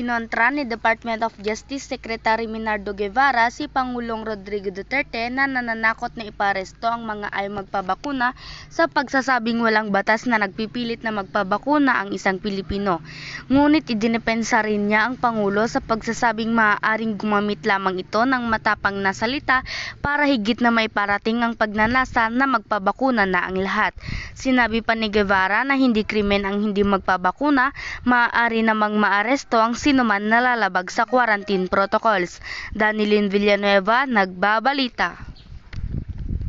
Kinontra ni Department of Justice Secretary Minardo Guevara si Pangulong Rodrigo Duterte na nananakot na iparesto ang mga ayaw magpabakuna sa pagsasabing walang batas na nagpipilit na magpabakuna ang isang Pilipino. Ngunit idinepensa rin niya ang Pangulo sa pagsasabing maaaring gumamit lamang ito ng matapang na salita para higit na maiparating ang pagnanasa na magpabakuna na ang lahat. Sinabi pa ni Guevara na hindi krimen ang hindi magpabakuna, maaari namang maaresto ang sinuman na lalabag sa quarantine protocols. Danilin Villanueva, nagbabalita.